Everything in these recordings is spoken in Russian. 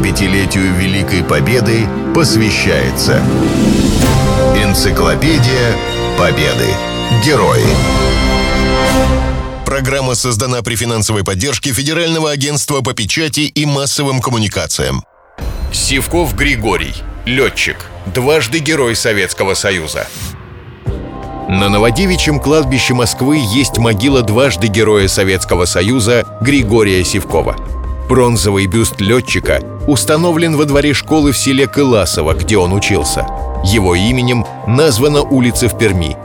75-летию Великой Победы посвящается Энциклопедия Победы. Герои. Программа создана при финансовой поддержке Федерального агентства по печати и массовым коммуникациям. Сивков Григорий, летчик, дважды Герой Советского Союза. На Новодевичьем кладбище Москвы есть могила дважды Героя Советского Союза Григория Сивкова. Бронзовый бюст летчика установлен во дворе школы в селе Кыласово, где он учился. Его именем названа улица в Перми.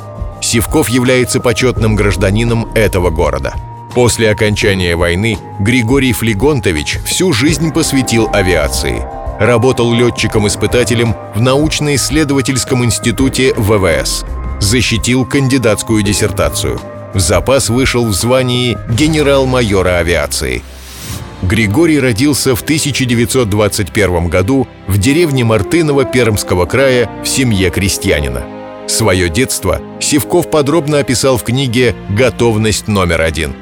Сивков является почетным гражданином этого города. После окончания войны Григорий Флегонтович всю жизнь посвятил авиации. Работал летчиком-испытателем в научно-исследовательском институте ВВС – защитил кандидатскую диссертацию. В запас вышел в звании генерал-майора авиации. Григорий родился в 1921 году в деревне Мартыново Пермского края в семье крестьянина. Свое детство Сивков подробно описал в книге «Готовность номер один».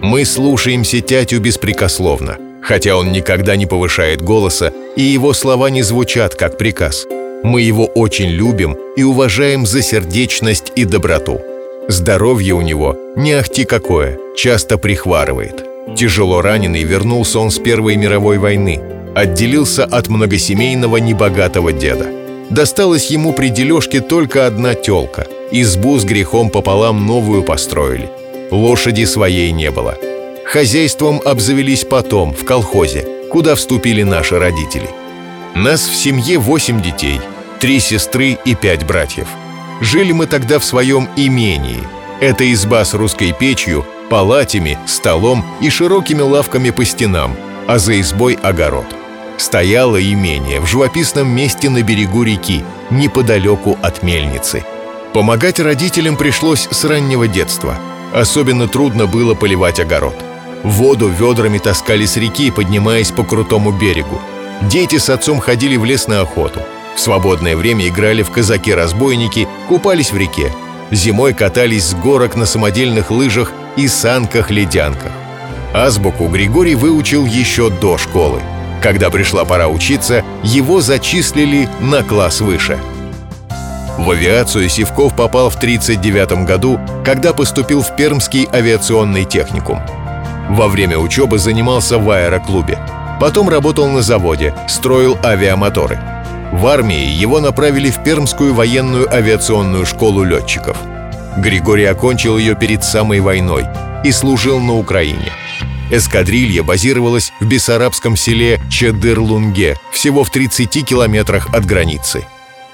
Мы слушаемся тятю беспрекословно, хотя он никогда не повышает голоса, и его слова не звучат как приказ – мы его очень любим и уважаем за сердечность и доброту. Здоровье у него не ахти какое, часто прихварывает. Тяжело раненый вернулся он с Первой мировой войны, отделился от многосемейного небогатого деда. Досталась ему при дележке только одна телка. Избу с грехом пополам новую построили. Лошади своей не было. Хозяйством обзавелись потом, в колхозе, куда вступили наши родители – нас в семье восемь детей, три сестры и пять братьев. Жили мы тогда в своем имении. Это изба с русской печью, палатями, столом и широкими лавками по стенам, а за избой огород. Стояло имение в живописном месте на берегу реки, неподалеку от мельницы. Помогать родителям пришлось с раннего детства. Особенно трудно было поливать огород. Воду ведрами таскали с реки, поднимаясь по крутому берегу. Дети с отцом ходили в лес на охоту. В свободное время играли в казаки-разбойники, купались в реке. Зимой катались с горок на самодельных лыжах и санках-ледянках. Азбуку Григорий выучил еще до школы. Когда пришла пора учиться, его зачислили на класс выше. В авиацию Сивков попал в 1939 году, когда поступил в Пермский авиационный техникум. Во время учебы занимался в аэроклубе – Потом работал на заводе, строил авиамоторы. В армии его направили в Пермскую военную авиационную школу летчиков. Григорий окончил ее перед самой войной и служил на Украине. Эскадрилья базировалась в бессарабском селе Чедыр-Лунге, всего в 30 километрах от границы.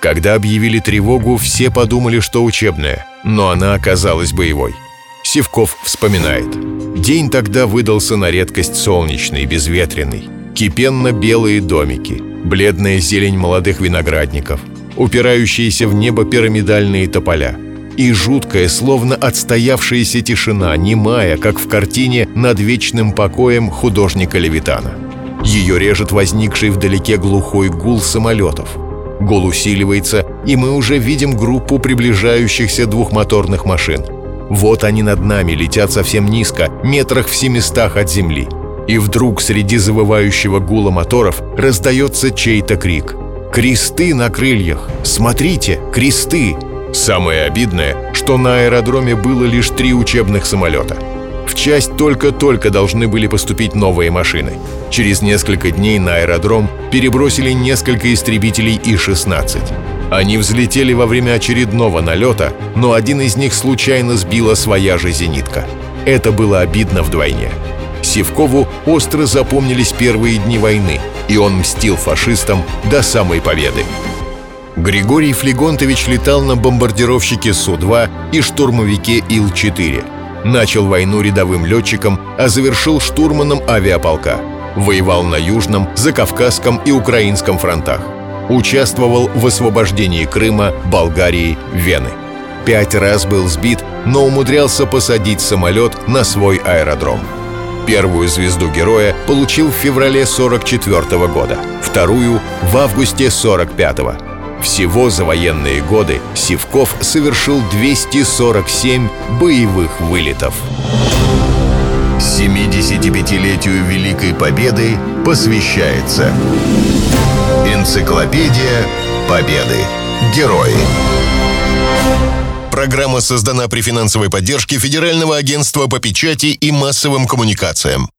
Когда объявили тревогу, все подумали, что учебная, но она оказалась боевой. Сивков вспоминает. День тогда выдался на редкость солнечный, безветренный кипенно-белые домики, бледная зелень молодых виноградников, упирающиеся в небо пирамидальные тополя и жуткая, словно отстоявшаяся тишина, немая, как в картине «Над вечным покоем» художника Левитана. Ее режет возникший вдалеке глухой гул самолетов. Гул усиливается, и мы уже видим группу приближающихся двухмоторных машин. Вот они над нами летят совсем низко, метрах в семистах от земли – и вдруг среди завывающего гула моторов раздается чей-то крик. «Кресты на крыльях! Смотрите, кресты!» Самое обидное, что на аэродроме было лишь три учебных самолета. В часть только-только должны были поступить новые машины. Через несколько дней на аэродром перебросили несколько истребителей И-16. Они взлетели во время очередного налета, но один из них случайно сбила своя же зенитка. Это было обидно вдвойне. Сивкову остро запомнились первые дни войны, и он мстил фашистам до самой победы. Григорий Флегонтович летал на бомбардировщике Су-2 и штурмовике Ил-4. Начал войну рядовым летчиком, а завершил штурманом авиаполка. Воевал на Южном, Закавказском и Украинском фронтах. Участвовал в освобождении Крыма, Болгарии, Вены. Пять раз был сбит, но умудрялся посадить самолет на свой аэродром – Первую звезду героя получил в феврале 44 года, вторую — в августе 45 -го. Всего за военные годы Сивков совершил 247 боевых вылетов. 75-летию Великой Победы посвящается Энциклопедия Победы. Герои. Программа создана при финансовой поддержке Федерального агентства по печати и массовым коммуникациям.